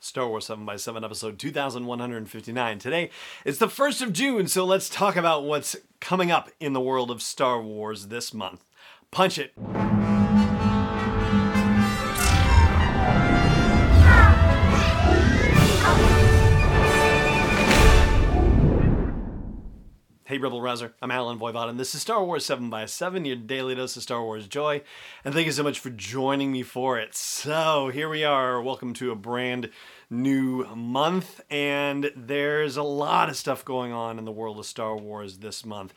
Star Wars 7x7 episode 2159. Today it's the 1st of June, so let's talk about what's coming up in the world of Star Wars this month. Punch it! Hey, Rebel Rouser, I'm Allen Voivod, and this is Star Wars 7x7, your daily dose of Star Wars joy. And thank you so much for joining me for it. So, here we are. Welcome to a brand new month, and there's a lot of stuff going on in the world of Star Wars this month.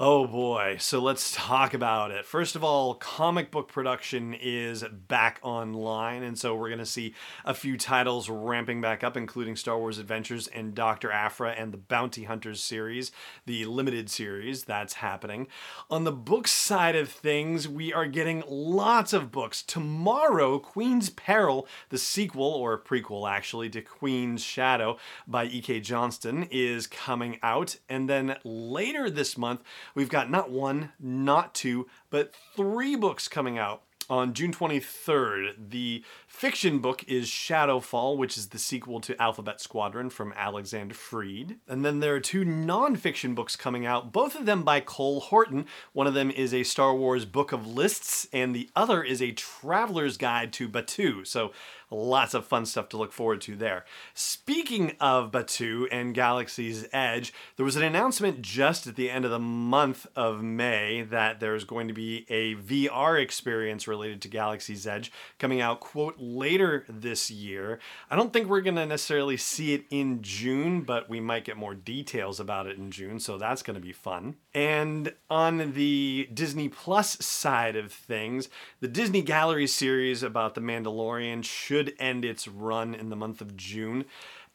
Oh boy, so let's talk about it. First of all, comic book production is back online, and so we're going to see a few titles ramping back up, including Star Wars Adventures and Dr. Aphra and the Bounty Hunters series, the limited series that's happening. On the book side of things, we are getting lots of books. Tomorrow, Queen's Peril, the sequel, or prequel actually, to Queen's Shadow by E.K. Johnston, is coming out, and then later this month, We've got not one, not two, but three books coming out on June 23rd. The fiction book is Shadowfall, which is the sequel to Alphabet Squadron from Alexander Freed. And then there are two non-fiction books coming out, both of them by Cole Horton. One of them is a Star Wars book of lists, and the other is a traveler's guide to Batuu. So lots of fun stuff to look forward to there. Speaking of Batuu and Galaxy's Edge, there was an announcement just at the end of the month of May that there's going to be a VR experience related to Galaxy's Edge coming out, quote, later this year. I don't think we're going to necessarily see it in June, but we might get more details about it in June, so that's going to be fun. And on the Disney Plus side of things, the Disney Gallery series about The Mandalorian should should end its run in the month of June.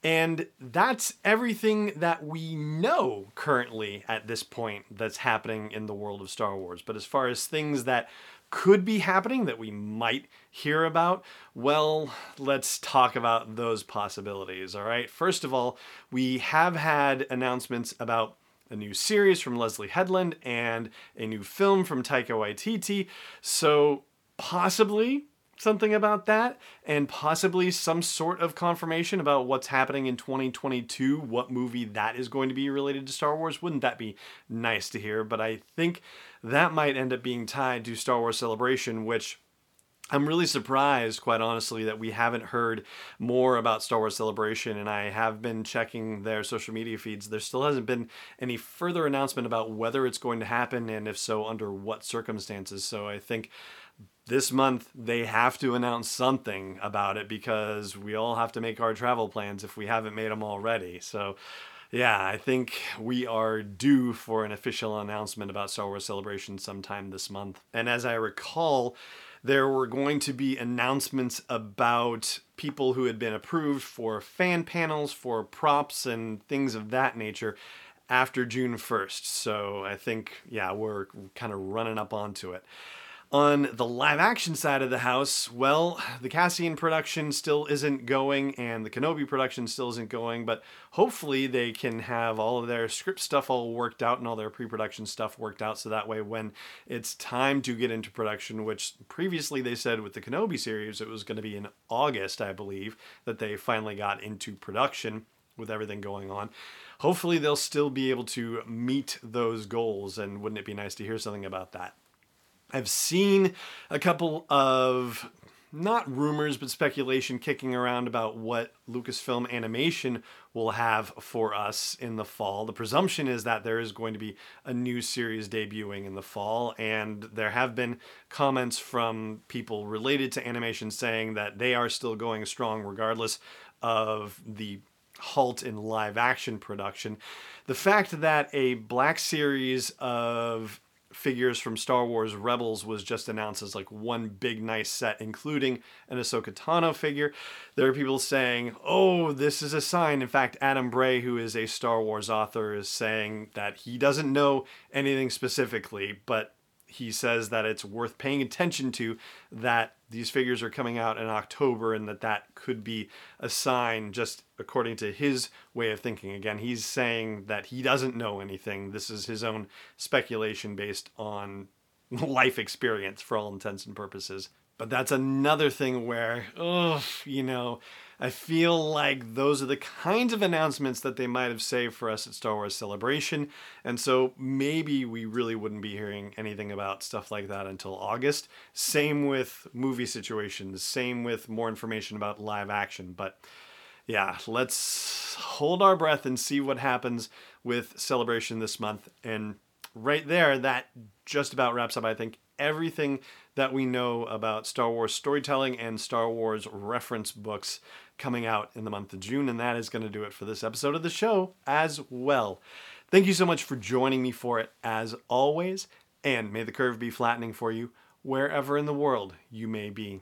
And that's everything that we know currently at this point that's happening in the world of Star Wars. But as far as things that could be happening that we might hear about, well, let's talk about those possibilities, all right? First of all, we have had announcements about a new series from Leslie Headland and a new film from Taika Waititi. So, possibly something about that and possibly some sort of confirmation about what's happening in 2022, what movie that is going to be related to Star Wars. Wouldn't that be nice to hear? But I think that might end up being tied to Star Wars Celebration, which I'm really surprised, quite honestly, that we haven't heard more about Star Wars Celebration, and I have been checking their social media feeds. There still hasn't been any further announcement about whether it's going to happen, and if so, under what circumstances. So I think this month they have to announce something about it because we all have to make our travel plans if we haven't made them already. So, yeah, I think we are due for an official announcement about Star Wars Celebration sometime this month. And as I recall, there were going to be announcements about people who had been approved for fan panels, for props, and things of that nature after June 1st. So I think, yeah, we're kind of running up onto it. On the live action side of the house, well, the Cassian production still isn't going and the Kenobi production still isn't going, but hopefully they can have all of their script stuff all worked out and all their pre production stuff worked out so that way when it's time to get into production, which previously they said with the Kenobi series it was going to be in August, I believe, that they finally got into production with everything going on. Hopefully they'll still be able to meet those goals, and wouldn't it be nice to hear something about that? I've seen a couple of not rumors but speculation kicking around about what Lucasfilm Animation will have for us in the fall. The presumption is that there is going to be a new series debuting in the fall, and there have been comments from people related to animation saying that they are still going strong regardless of the halt in live action production. The fact that a black series of figures from Star Wars Rebels was just announced as like one big nice set, including an Ahsoka Tano figure. There are people saying, oh, this is a sign. In fact, Adam Bray, who is a Star Wars author, is saying that he doesn't know anything specifically, but he says that it's worth paying attention to that these figures are coming out in October and that that could be a sign just according to his way of thinking. Again he's saying that he doesn't know anything. This is his own speculation based on life experience for all intents and purposes. But that's another thing where oh you know I feel like those are the kinds of announcements that they might have saved for us at Star Wars Celebration. And so maybe we really wouldn't be hearing anything about stuff like that until August. Same with movie situations, same with more information about live action. But yeah, let's hold our breath and see what happens with Celebration this month. And right there, that just about wraps up, I think, everything that we know about Star Wars storytelling and Star Wars reference books coming out in the month of June. And that is going to do it for this episode of the show as well. Thank you so much for joining me for it as always. And may the curve be flattening for you wherever in the world you may be